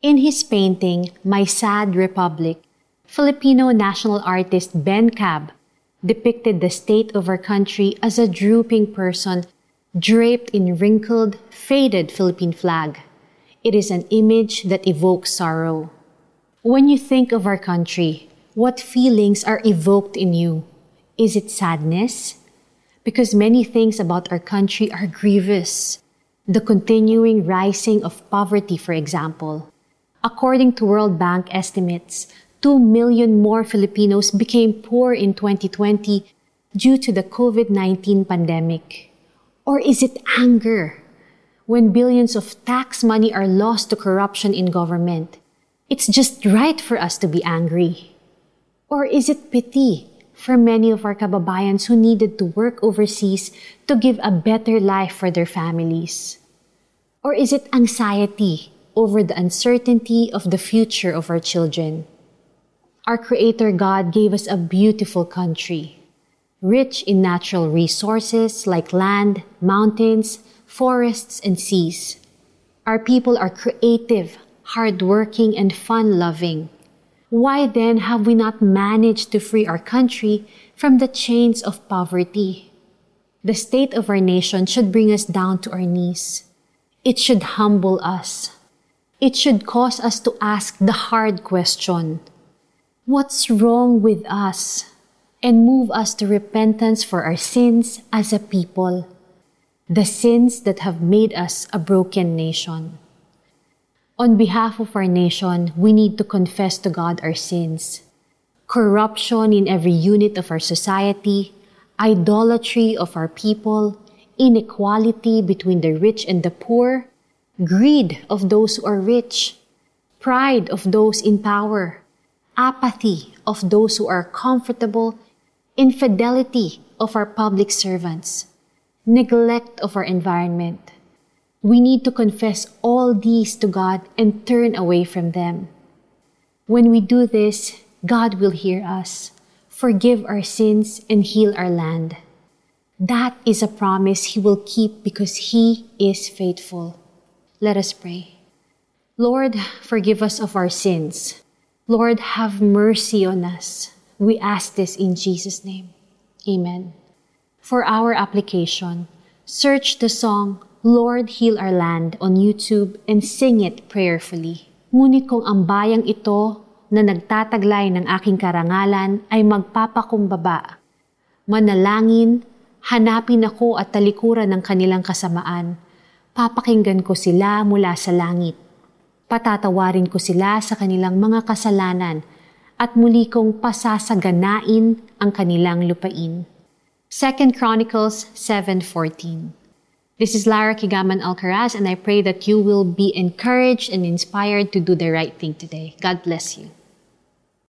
In his painting, My Sad Republic, Filipino national artist Ben Cab depicted the state of our country as a drooping person draped in wrinkled, faded Philippine flag. It is an image that evokes sorrow. When you think of our country, what feelings are evoked in you? Is it sadness? Because many things about our country are grievous. The continuing rising of poverty, for example. According to World Bank estimates, 2 million more Filipinos became poor in 2020 due to the COVID 19 pandemic. Or is it anger? When billions of tax money are lost to corruption in government, it's just right for us to be angry. Or is it pity for many of our kababayans who needed to work overseas to give a better life for their families? Or is it anxiety over the uncertainty of the future of our children? Our Creator God gave us a beautiful country, rich in natural resources like land, mountains, forests, and seas. Our people are creative, hardworking, and fun loving. Why then have we not managed to free our country from the chains of poverty? The state of our nation should bring us down to our knees. It should humble us. It should cause us to ask the hard question what's wrong with us and move us to repentance for our sins as a people, the sins that have made us a broken nation. On behalf of our nation, we need to confess to God our sins. Corruption in every unit of our society, idolatry of our people, inequality between the rich and the poor, greed of those who are rich, pride of those in power, apathy of those who are comfortable, infidelity of our public servants, neglect of our environment. We need to confess all these to God and turn away from them. When we do this, God will hear us, forgive our sins, and heal our land. That is a promise He will keep because He is faithful. Let us pray. Lord, forgive us of our sins Lord, have mercy on us. We ask this in Jesus' name. Amen. For our application, search the song Lord Heal Our Land on YouTube and sing it prayerfully. Ngunit kung ang bayang ito na nagtataglay ng aking karangalan ay magpapakumbaba, manalangin, hanapin ako at talikuran ng kanilang kasamaan, papakinggan ko sila mula sa langit patatawarin ko sila sa kanilang mga kasalanan at muli kong pasasaganain ang kanilang lupain. 2 Chronicles 7.14 This is Lara Kigaman Alcaraz and I pray that you will be encouraged and inspired to do the right thing today. God bless you.